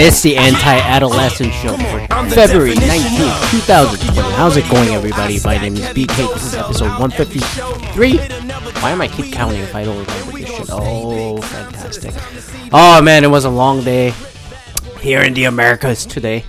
It's the anti-adolescent show for February 19th, 2020. How's it going, everybody? My name is BK. This is episode 153. Why am I keep counting if I don't remember this shit? Oh, fantastic. Oh, man, it was a long day here in the Americas today.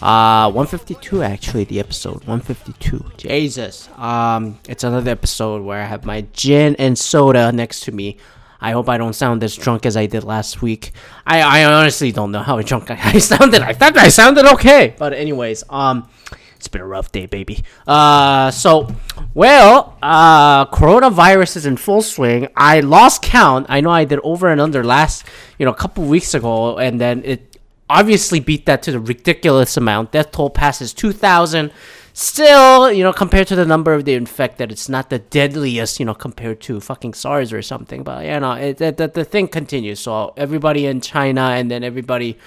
Uh, 152 actually, the episode 152. Jesus. Um, it's another episode where I have my gin and soda next to me. I hope I don't sound as drunk as I did last week. I, I honestly don't know how drunk I, I sounded. I thought I sounded okay, but anyways, um, it's been a rough day, baby. Uh, so, well, uh, coronavirus is in full swing. I lost count. I know I did over and under last, you know, a couple weeks ago, and then it obviously beat that to the ridiculous amount. Death toll passes 2,000 still, you know, compared to the number of the infected, it's not the deadliest, you know, compared to fucking SARS or something. But you know, it, it, the, the thing continues. So everybody in China and then everybody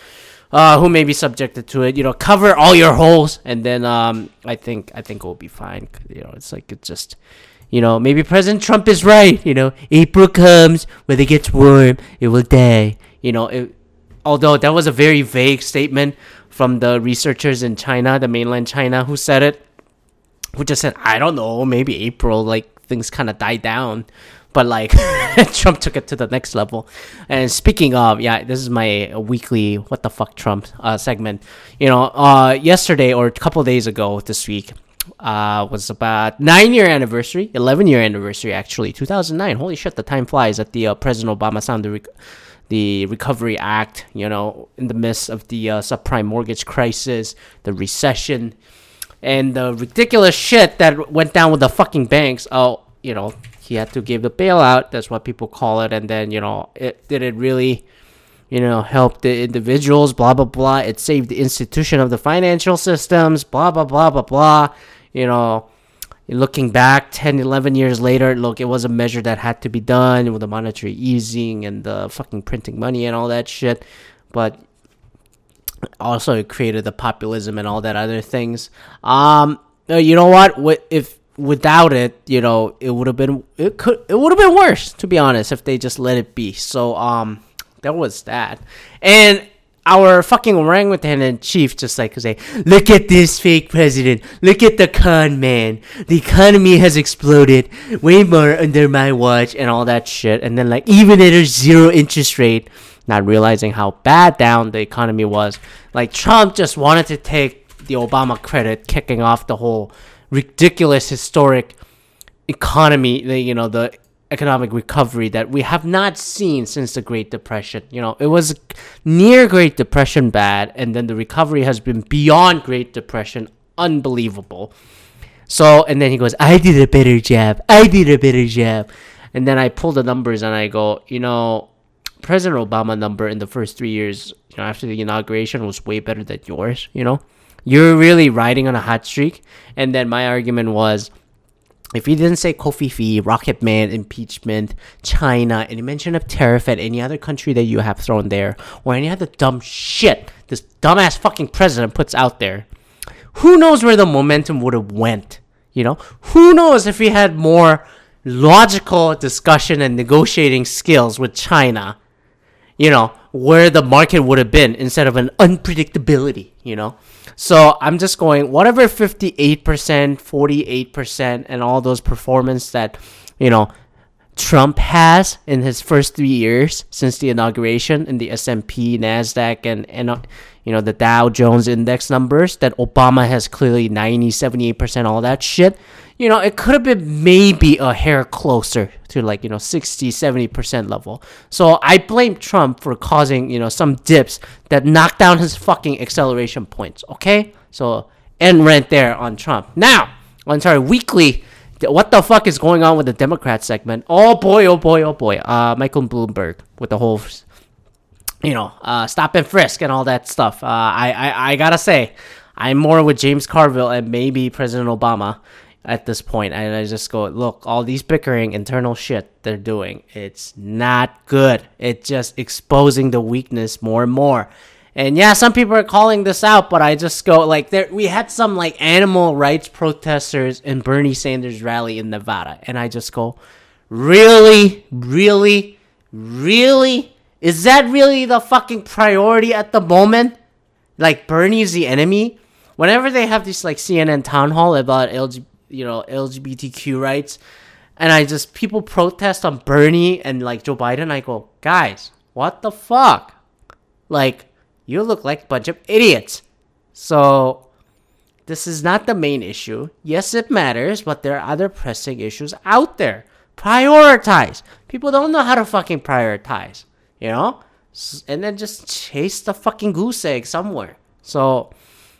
uh, who may be subjected to it, you know, cover all your holes, and then um, I think I think we'll be fine. You know, it's like it's just. You know, maybe President Trump is right. You know, April comes, when it gets warm, it will die. You know, it, although that was a very vague statement from the researchers in China, the mainland China, who said it, who just said, I don't know, maybe April, like things kind of died down. But like Trump took it to the next level. And speaking of, yeah, this is my weekly what the fuck Trump uh, segment. You know, uh, yesterday or a couple days ago this week, uh, was about nine year anniversary, eleven year anniversary actually, two thousand nine. Holy shit, the time flies. At the uh, President Obama signed the Recovery Act, you know, in the midst of the uh, subprime mortgage crisis, the recession, and the ridiculous shit that went down with the fucking banks. Oh, you know, he had to give the bailout. That's what people call it. And then, you know, it did it really, you know, help the individuals, blah, blah, blah. It saved the institution of the financial systems, blah, blah, blah, blah, blah. You know, looking back 10 11 years later look it was a measure that had to be done with the monetary easing and the fucking printing money and all that shit. But also it created the populism and all that other things. Um you know what? If without it you know it would have been it could it would have been worse to be honest if they just let it be. So um that was that. And our fucking orangutan in chief just like say, look at this fake president, look at the con man. The economy has exploded way more under my watch and all that shit. And then like even at a zero interest rate, not realizing how bad down the economy was. Like Trump just wanted to take the Obama credit, kicking off the whole ridiculous historic economy, the you know the economic recovery that we have not seen since the Great Depression. You know, it was near Great Depression bad, and then the recovery has been beyond Great Depression unbelievable. So, and then he goes, I did a better job. I did a better job. And then I pull the numbers and I go, you know, President Obama number in the first three years, you know, after the inauguration was way better than yours, you know? You're really riding on a hot streak. And then my argument was, if he didn't say covfefe, Rocket Man, impeachment, China, any mention of tariff at any other country that you have thrown there, or any other dumb shit this dumbass fucking president puts out there, who knows where the momentum would have went? You know, who knows if he had more logical discussion and negotiating skills with China, you know, where the market would have been instead of an unpredictability, you know? So I'm just going whatever 58%, 48%, and all those performance that, you know, Trump has in his first three years since the inauguration in the S&P, Nasdaq, and and uh, you know the Dow Jones index numbers that Obama has clearly 90, 78 percent, all that shit. You know, it could have been maybe a hair closer to like you know 60, 70 percent level. So I blame Trump for causing you know some dips that knocked down his fucking acceleration points. Okay, so end rent there on Trump. Now, I'm sorry, weekly what the fuck is going on with the Democrat segment? Oh boy, oh boy, oh boy. Uh, Michael Bloomberg with the whole, you know, uh, stop and frisk and all that stuff. Uh, I, I, I gotta say, I'm more with James Carville and maybe President Obama at this point. And I just go, look, all these bickering, internal shit they're doing, it's not good. It's just exposing the weakness more and more. And yeah, some people are calling this out, but I just go like there we had some like animal rights protesters in Bernie Sanders rally in Nevada, and I just go, "Really? Really? Really? Is that really the fucking priority at the moment?" Like Bernie's the enemy. Whenever they have this like CNN town hall about LG, you know, LGBTQ rights, and I just people protest on Bernie and like Joe Biden, I go, guys, what the fuck? Like, you look like a bunch of idiots. So this is not the main issue. Yes, it matters, but there are other pressing issues out there. Prioritize. People don't know how to fucking prioritize, you know? And then just chase the fucking goose egg somewhere. So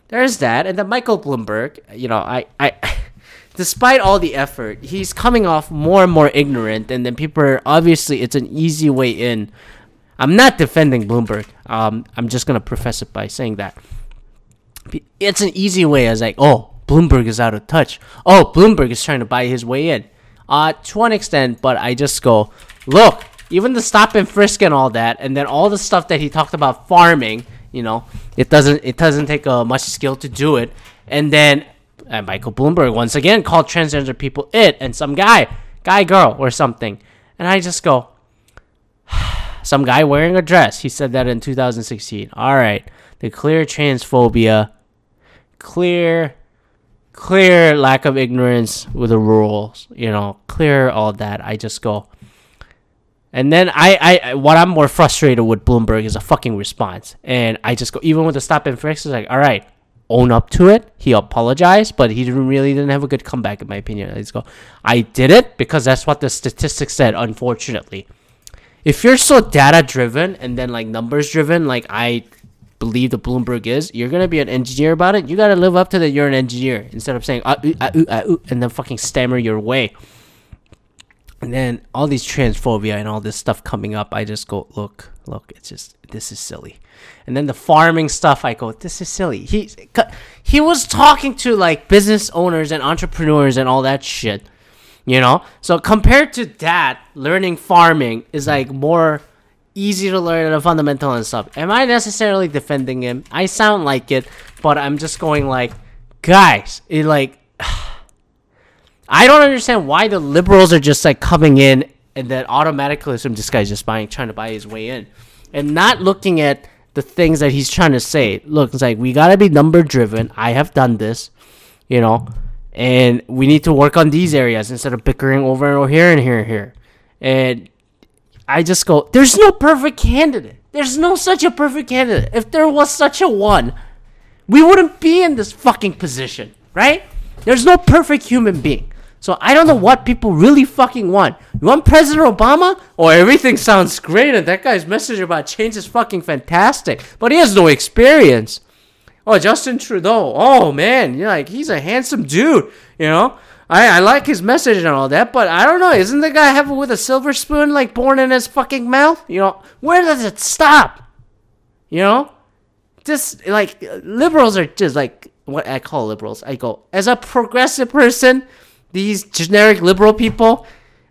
there's that. And then Michael Bloomberg, you know, I, I, despite all the effort, he's coming off more and more ignorant. And then people are obviously, it's an easy way in. I'm not defending Bloomberg. Um, I'm just gonna profess it by saying that it's an easy way as like, oh, Bloomberg is out of touch. Oh, Bloomberg is trying to buy his way in. Uh, to an extent, but I just go, look, even the stop and frisk and all that, and then all the stuff that he talked about farming, you know, it doesn't it doesn't take uh, much skill to do it. And then uh, Michael Bloomberg once again called transgender people it and some guy, guy, girl, or something. And I just go, some guy wearing a dress. He said that in 2016. All right, the clear transphobia clear clear lack of ignorance with the rules, you know, clear all that. I just go. And then I, I, what I'm more frustrated with Bloomberg is a fucking response. And I just go, even with the stop and frisk, it's like, all right, own up to it. He apologized, but he didn't really didn't have a good comeback, in my opinion. I just go, I did it because that's what the statistics said, unfortunately. If you're so data driven and then like numbers driven, like I believe the Bloomberg is, you're gonna be an engineer about it. You gotta live up to that. You're an engineer instead of saying ooh, ah, ooh, and then fucking stammer your way. And then all these transphobia and all this stuff coming up, I just go, look, look, it's just this is silly. And then the farming stuff, I go, this is silly. He he was talking to like business owners and entrepreneurs and all that shit, you know. So compared to that, learning farming is like more easy to learn the fundamental and stuff. Am I necessarily defending him? I sound like it, but I'm just going like, guys, it like, I don't understand why the liberals are just like coming in and then automatically assume this guy's just buying, trying to buy his way in, and not looking at the things that he's trying to say. Look, it's like we gotta be number driven. I have done this, you know, and we need to work on these areas instead of bickering over and over here and here and here. And I just go, there's no perfect candidate. There's no such a perfect candidate. If there was such a one, we wouldn't be in this fucking position, right? There's no perfect human being. So I don't know what people really fucking want. You want President Obama? Or oh, everything sounds great and that guy's message about change is fucking fantastic. But he has no experience. Oh, Justin Trudeau. Oh man, you're like he's a handsome dude, you know? I, I like his message and all that, but I don't know. Isn't the guy having with a silver spoon like born in his fucking mouth? You know, where does it stop? You know, just like liberals are just like what I call liberals. I go as a progressive person, these generic liberal people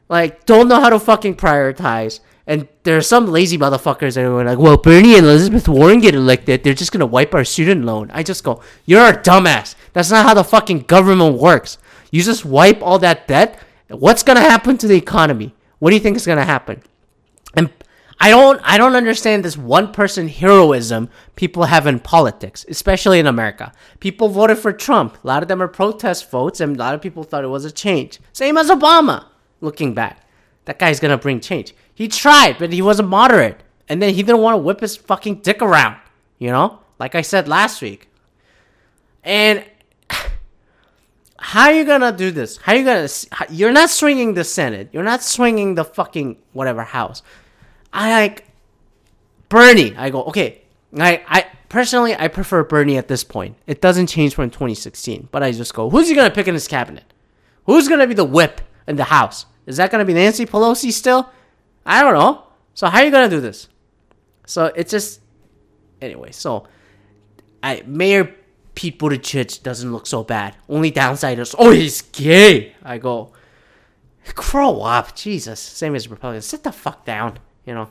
like don't know how to fucking prioritize. And there are some lazy motherfuckers that are like, well, Bernie and Elizabeth Warren get elected, they're just gonna wipe our student loan. I just go, you're a dumbass. That's not how the fucking government works. You just wipe all that debt. What's gonna happen to the economy? What do you think is gonna happen? And I don't I don't understand this one person heroism people have in politics, especially in America. People voted for Trump. A lot of them are protest votes, and a lot of people thought it was a change. Same as Obama. Looking back, that guy's gonna bring change. He tried, but he was a moderate, and then he didn't want to whip his fucking dick around. You know, like I said last week. And how are you gonna do this? How are you gonna? You're not swinging the Senate. You're not swinging the fucking whatever house. I like Bernie. I go okay. I I personally I prefer Bernie at this point. It doesn't change from 2016, but I just go, who's he gonna pick in his cabinet? Who's gonna be the whip in the House? Is that gonna be Nancy Pelosi still? I don't know. So how are you gonna do this? So it's just anyway. So I Mayor Pete Buttigieg doesn't look so bad. Only downside is, oh, he's gay. I go, grow up, Jesus. Same as Republicans, sit the fuck down, you know.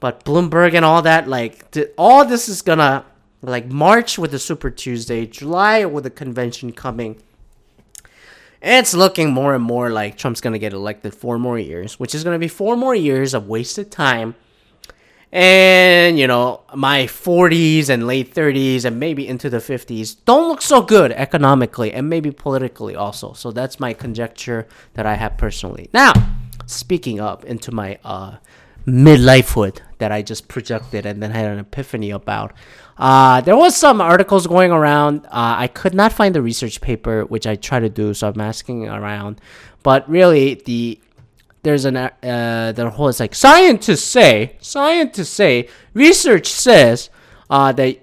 But Bloomberg and all that, like, th- all this is gonna, like, March with the Super Tuesday, July with the convention coming. It's looking more and more like Trump's gonna get elected four more years, which is gonna be four more years of wasted time. And you know my 40s and late 30s and maybe into the 50s don't look so good economically and maybe politically also. So that's my conjecture that i have personally. Now speaking up into my uh midlifehood that i just projected and then had an epiphany about uh, there was some articles going around. Uh, i could not find the research paper which i try to do so i'm asking around. But really the there's an uh, the whole is like scientists say scientists say research says uh, that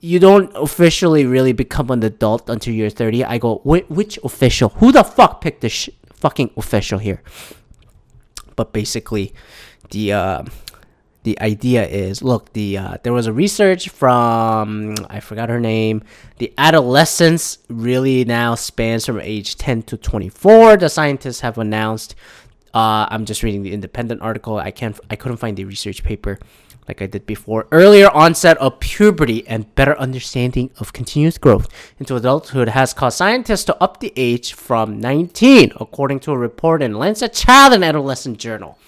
you don't officially really become an adult until you're 30 i go which official? Who the fuck picked this sh- fucking official here? But basically the uh, the idea is look the uh, there was a research from i forgot her name the adolescence really now spans from age 10 to 24 the scientists have announced uh, i'm just reading the independent article. I can't i couldn't find the research paper like i did before. Earlier onset of puberty and better understanding of continuous growth into adulthood has caused scientists to up the age from 19 according to a report in lancet child and adolescent journal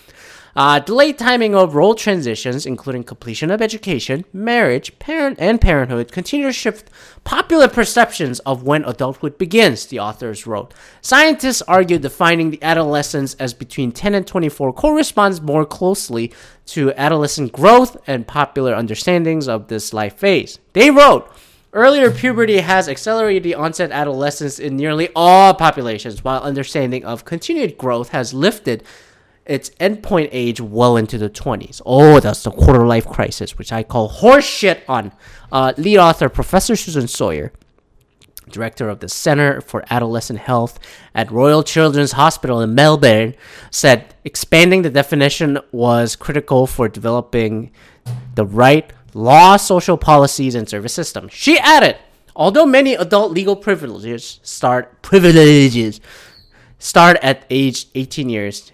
uh, delayed timing of role transitions, including completion of education, marriage, parent, and parenthood, continue to shift popular perceptions of when adulthood begins, the authors wrote. Scientists argue defining the adolescence as between 10 and 24 corresponds more closely to adolescent growth and popular understandings of this life phase. They wrote, Earlier puberty has accelerated the onset adolescence in nearly all populations, while understanding of continued growth has lifted its endpoint age well into the 20s. Oh, that's the quarter life crisis, which I call horseshit on. Uh, lead author Professor Susan Sawyer, director of the Center for Adolescent Health at Royal Children's Hospital in Melbourne, said expanding the definition was critical for developing the right law, social policies, and service systems. She added, although many adult legal privileges start privileges start at age 18 years,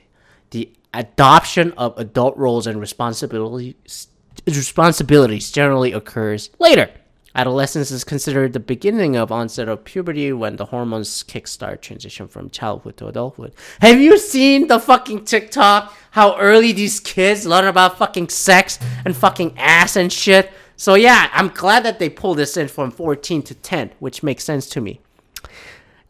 the adoption of adult roles and responsibilities responsibilities generally occurs later. Adolescence is considered the beginning of onset of puberty when the hormones kickstart transition from childhood to adulthood. Have you seen the fucking TikTok? How early these kids learn about fucking sex and fucking ass and shit? So yeah, I'm glad that they pulled this in from 14 to 10, which makes sense to me.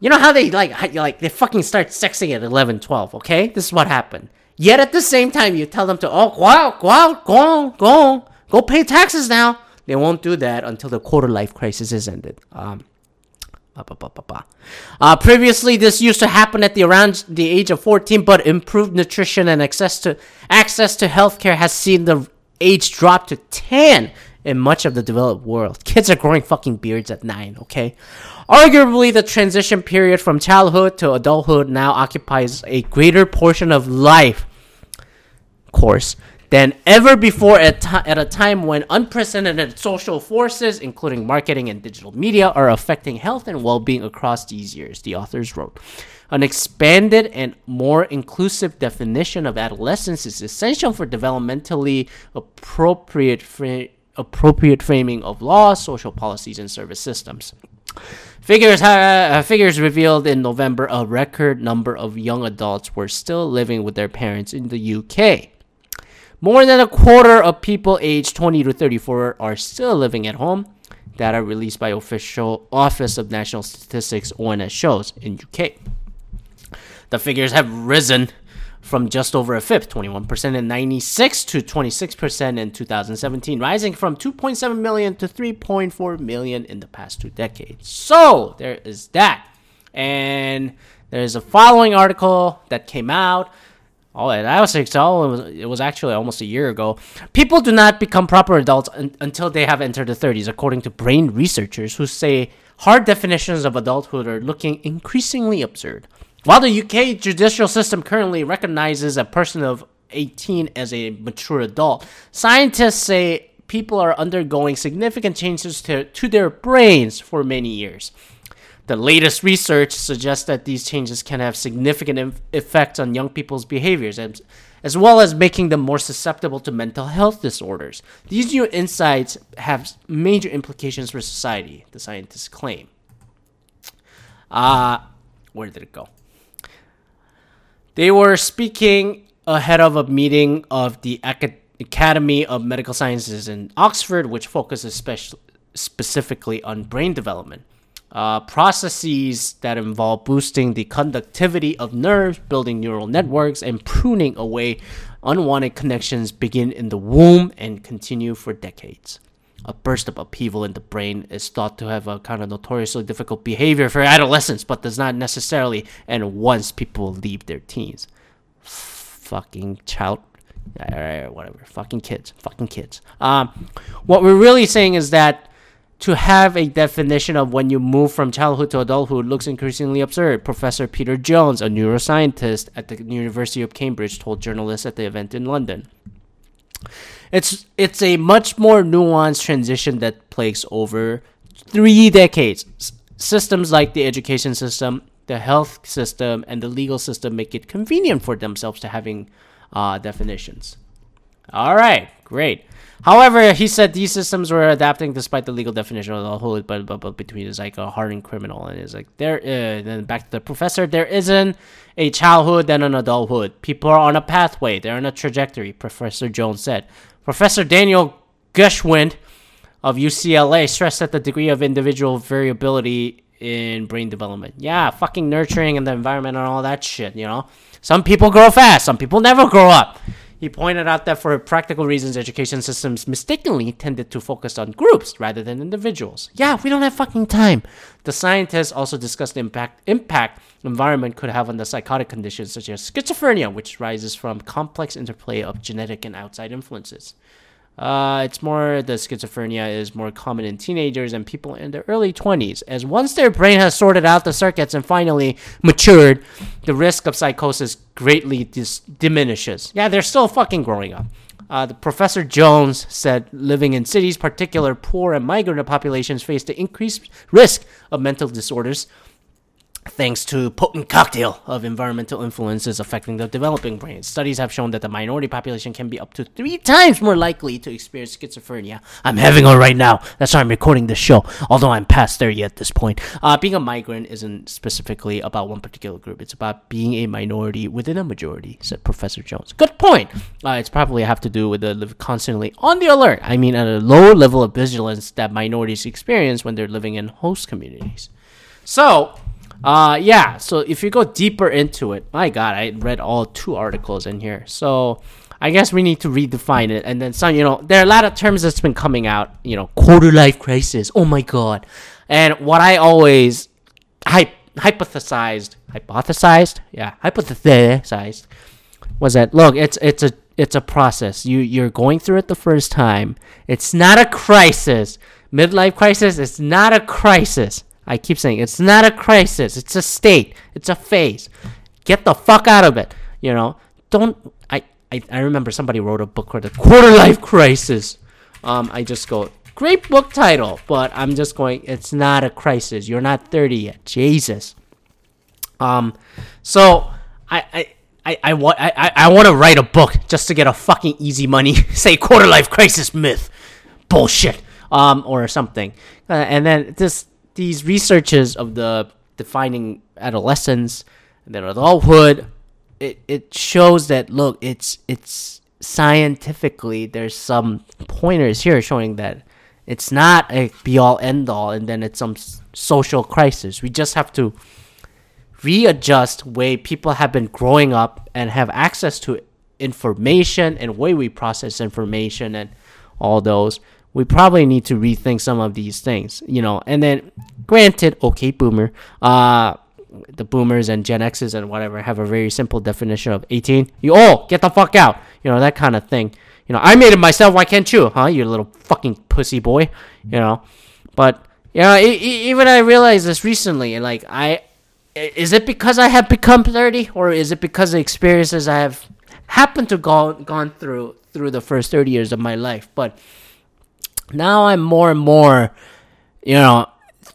You know how they like like they fucking start sexing at 11, 12, okay? This is what happened. Yet at the same time you tell them to oh go out, go out, go on, go on, go pay taxes now. They won't do that until the quarter life crisis is ended. Um, uh, previously, this used to happen at the around the age of 14, but improved nutrition and access to access to healthcare has seen the age drop to 10 in much of the developed world. Kids are growing fucking beards at nine, okay? Arguably, the transition period from childhood to adulthood now occupies a greater portion of life course than ever before at, t- at a time when unprecedented social forces, including marketing and digital media, are affecting health and well being across these years, the authors wrote. An expanded and more inclusive definition of adolescence is essential for developmentally appropriate appropriate framing of laws, social policies, and service systems. Figures, uh, figures revealed in November a record number of young adults were still living with their parents in the UK. More than a quarter of people aged 20 to 34 are still living at home. Data released by official Office of National Statistics (ONS) shows in UK. The figures have risen from just over a fifth, 21% in 96 to 26% in 2017, rising from 2.7 million to 3.4 million in the past two decades. So there is that. And there's a following article that came out. Oh, that was six. It was actually almost a year ago. People do not become proper adults un- until they have entered the 30s, according to brain researchers who say hard definitions of adulthood are looking increasingly absurd. While the UK judicial system currently recognizes a person of 18 as a mature adult, scientists say people are undergoing significant changes to, to their brains for many years. The latest research suggests that these changes can have significant effects on young people's behaviors, as, as well as making them more susceptible to mental health disorders. These new insights have major implications for society, the scientists claim. Uh, where did it go? They were speaking ahead of a meeting of the Academy of Medical Sciences in Oxford, which focuses speci- specifically on brain development. Uh, processes that involve boosting the conductivity of nerves, building neural networks, and pruning away unwanted connections begin in the womb and continue for decades. A burst of upheaval in the brain is thought to have a kind of notoriously difficult behavior for adolescents, but does not necessarily end once people leave their teens. Fucking child whatever. Fucking kids. Fucking kids. Um, what we're really saying is that to have a definition of when you move from childhood to adulthood looks increasingly absurd. Professor Peter Jones, a neuroscientist at the University of Cambridge, told journalists at the event in London. It's it's a much more nuanced transition that plagues over three decades. S- systems like the education system, the health system, and the legal system make it convenient for themselves to having uh, definitions. All right, great. However, he said these systems were adapting despite the legal definition of the whole but, but, but between is like a hardened criminal and is like there uh, then back to the professor there isn't a childhood then an adulthood. People are on a pathway, they're on a trajectory, Professor Jones said. Professor Daniel Geschwind of UCLA stressed that the degree of individual variability in brain development. Yeah, fucking nurturing and the environment and all that shit, you know? Some people grow fast, some people never grow up. He pointed out that for practical reasons, education systems mistakenly tended to focus on groups rather than individuals. Yeah, we don't have fucking time. The scientists also discussed the impact impact environment could have on the psychotic conditions such as schizophrenia, which rises from complex interplay of genetic and outside influences. Uh, it's more the schizophrenia is more common in teenagers and people in their early 20s, as once their brain has sorted out the circuits and finally matured, the risk of psychosis greatly dis- diminishes. Yeah, they're still fucking growing up. Uh, the Professor Jones said living in cities, particular poor and migrant populations, face the increased risk of mental disorders thanks to potent cocktail of environmental influences affecting the developing brain. Studies have shown that the minority population can be up to three times more likely to experience schizophrenia. I'm having one right now. That's why I'm recording this show, although I'm past 30 at this point. Uh, being a migrant isn't specifically about one particular group. It's about being a minority within a majority, said Professor Jones. Good point. Uh, it's probably have to do with the constantly on the alert. I mean, at a low level of vigilance that minorities experience when they're living in host communities. So, uh, yeah. So if you go deeper into it, my God, I read all two articles in here. So I guess we need to redefine it. And then some, you know, there are a lot of terms that's been coming out. You know, quarter life crisis. Oh my God. And what I always hy- hypothesized, hypothesized, yeah, hypothesized, was that look, it's it's a it's a process. You you're going through it the first time. It's not a crisis. Midlife crisis. It's not a crisis. I keep saying it's not a crisis. It's a state. It's a phase. Get the fuck out of it. You know, don't. I I, I remember somebody wrote a book called the Quarter Life Crisis. Um, I just go great book title, but I'm just going. It's not a crisis. You're not 30 yet. Jesus. Um, so I I. I, I, want I, I want to write a book just to get a fucking easy money say quarter life crisis myth bullshit um or something uh, and then this these researches of the defining adolescence and then adulthood, it, it shows that look, it's it's scientifically there's some pointers here showing that it's not a be all end all and then it's some social crisis. We just have to readjust way people have been growing up and have access to information and way we process information and all those we probably need to rethink some of these things, you know. And then, granted, okay, boomer, uh, the boomers and Gen X's and whatever have a very simple definition of 18. You all get the fuck out, you know, that kind of thing. You know, I made it myself. Why can't you, huh? You little fucking pussy boy, you know. But you know, even I realized this recently. Like, I is it because I have become 30, or is it because the experiences I have happened to go gone through through the first 30 years of my life? But now I'm more and more, you know,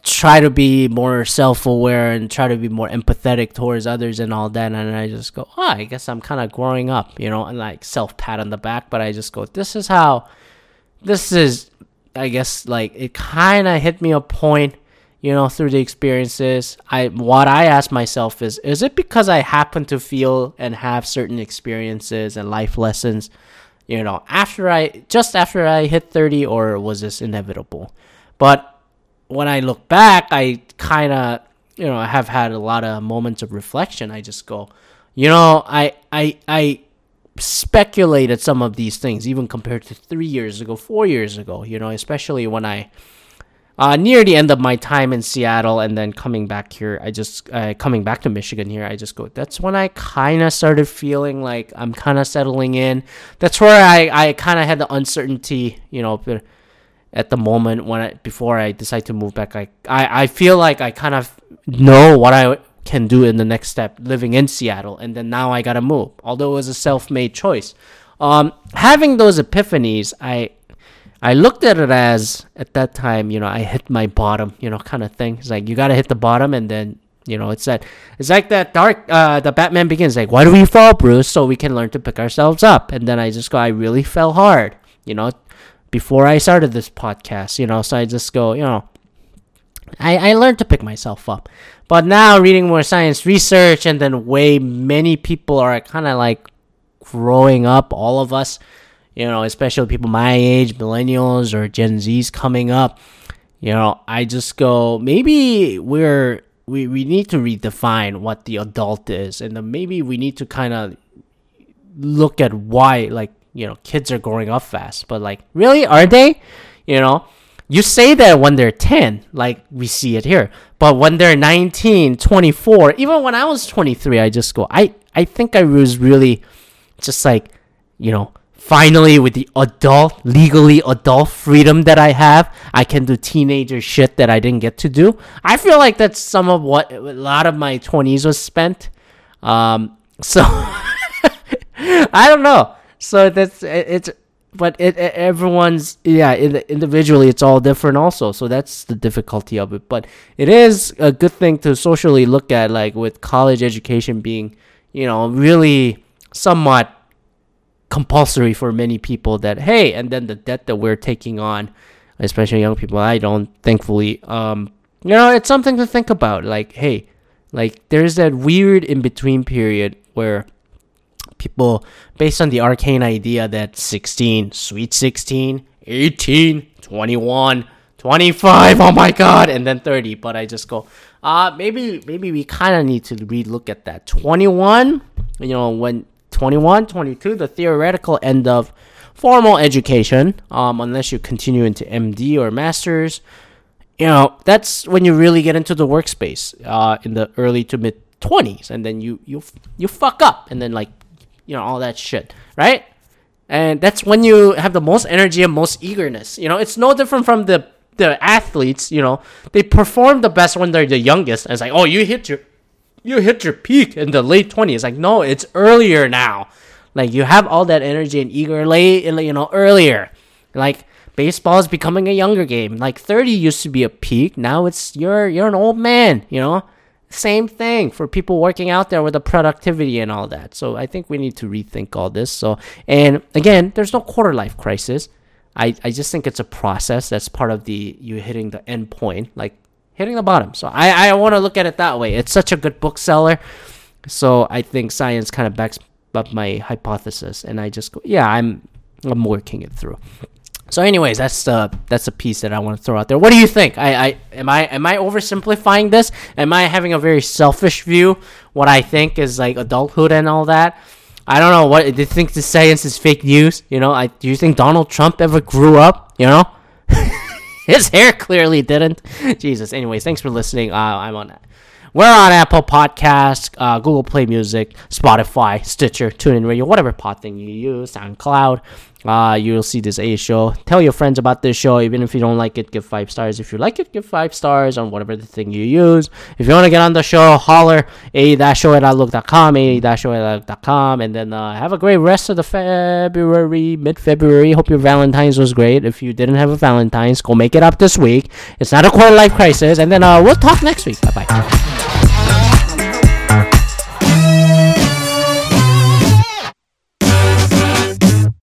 try to be more self-aware and try to be more empathetic towards others and all that. And i just go oh i guess i'm kind of growing up you know and like self-pat on the back. But i just go this is how this is i guess like it kind of hit me a point you know through the experiences. I what i ask myself is is it because i happen to feel and have certain experiences and life lessons you know, after I just after I hit 30 or was this inevitable? But when I look back, I kind of, you know, have had a lot of moments of reflection. I just go, you know, I I I speculated some of these things even compared to 3 years ago, 4 years ago, you know, especially when I uh, near the end of my time in Seattle and then coming back here, I just uh, coming back to Michigan here. I just go. That's when I kind of started feeling like I'm kind of settling in. That's where I I kind of had the uncertainty, you know, at the moment when I before I decide to move back. I I, I feel like I kind of know what I can do in the next step living in Seattle, and then now I gotta move. Although it was a self-made choice. Um, having those epiphanies, I I looked at it as at that time, you know, I hit my bottom, you know, kind of thing. It's like you gotta hit the bottom, and then you know, it's that it's like that dark. Uh, the Batman Begins. Like, why do we fall, Bruce? So we can learn to pick ourselves up. And then I just go, I really fell hard, you know, before I started this podcast, you know. So I just go, you know, I I learned to pick myself up. But now reading more science research, and then way many people are kind of like growing up. All of us you know, especially people my age, millennials or Gen Zs coming up, you know, I just go, maybe we're, we, we need to redefine what the adult is. And then maybe we need to kind of look at why, like, you know, kids are growing up fast. But, like, really? Are they? You know? You say that when they're 10, like we see it here. But when they're 19, 24, even when I was 23, I just go, I, I think I was really just like, you know, finally with the adult legally adult freedom that i have i can do teenager shit that i didn't get to do. I feel like that's some of what a lot of my 20s was spent. Um so i don't know. So that's it's but it, it, everyone's yeah it, individually it's all different also. So that's the difficulty of it. But it is a good thing to socially look at like with college education being you know really somewhat compulsory for many people that hey and then the debt that we're taking on especially young people i don't thankfully um you know it's something to think about. Like hey like there's that weird in between period where people based on the arcane idea that 16 sweet 16 18 21 25 oh my god and then 30 but i just go uh maybe maybe we kind of need to relook at that. 21 you know when 21, 22, the theoretical end of formal education, um, unless you continue into MD or master's. You know, that's when you really get into the workspace uh, in the early to mid 20s, and then you you you fuck up, and then like you know all that shit, right? And that's when you have the most energy and most eagerness. You know, it's no different from the the athletes. You know, they perform the best when they're the youngest. And it's like, oh, you hit your you hit your peak in the late 20s. Like, no, it's earlier now. Like, you have all that energy and eager late, you know, earlier. Like, baseball is becoming a younger game. Like, 30 used to be a peak. Now it's, you're, you're an old man, you know? Same thing for people working out there with the productivity and all that. So I think we need to rethink all this. So, and again, there's no quarter life crisis. I, I just think it's a process that's part of the you hitting the end point. Like hitting the bottom. So I, I want to look at it that way. It's such a good bookseller. So I think science kind of backs up my hypothesis, and I just go, yeah, I'm I'm working it through. So, anyways, that's the that's a piece that I want to throw out there. What do you think? I, I am I am I oversimplifying this? Am I having a very selfish view? What I think is like adulthood and all that. I don't know. What do you think the science is fake news? You know, I do you think Donald Trump ever grew up? You know. His hair clearly didn't. Jesus. Anyways, thanks for listening. Uh, I'm on. We're on Apple Podcast, uh, Google Play Music, Spotify, Stitcher, TuneIn Radio, whatever pod thing you use, SoundCloud. Uh, you'll see this A show. Tell your friends about this show. Even if you don't like it, give five stars. If you like it, give five stars on whatever the thing you use. If you want to get on the show, holler a that show at outlook.com, a that show at outlook.com, and then uh, have a great rest of the February, mid February. Hope your Valentine's was great. If you didn't have a Valentine's, go make it up this week. It's not a quarter life crisis, and then uh, we'll talk next week. Bye bye.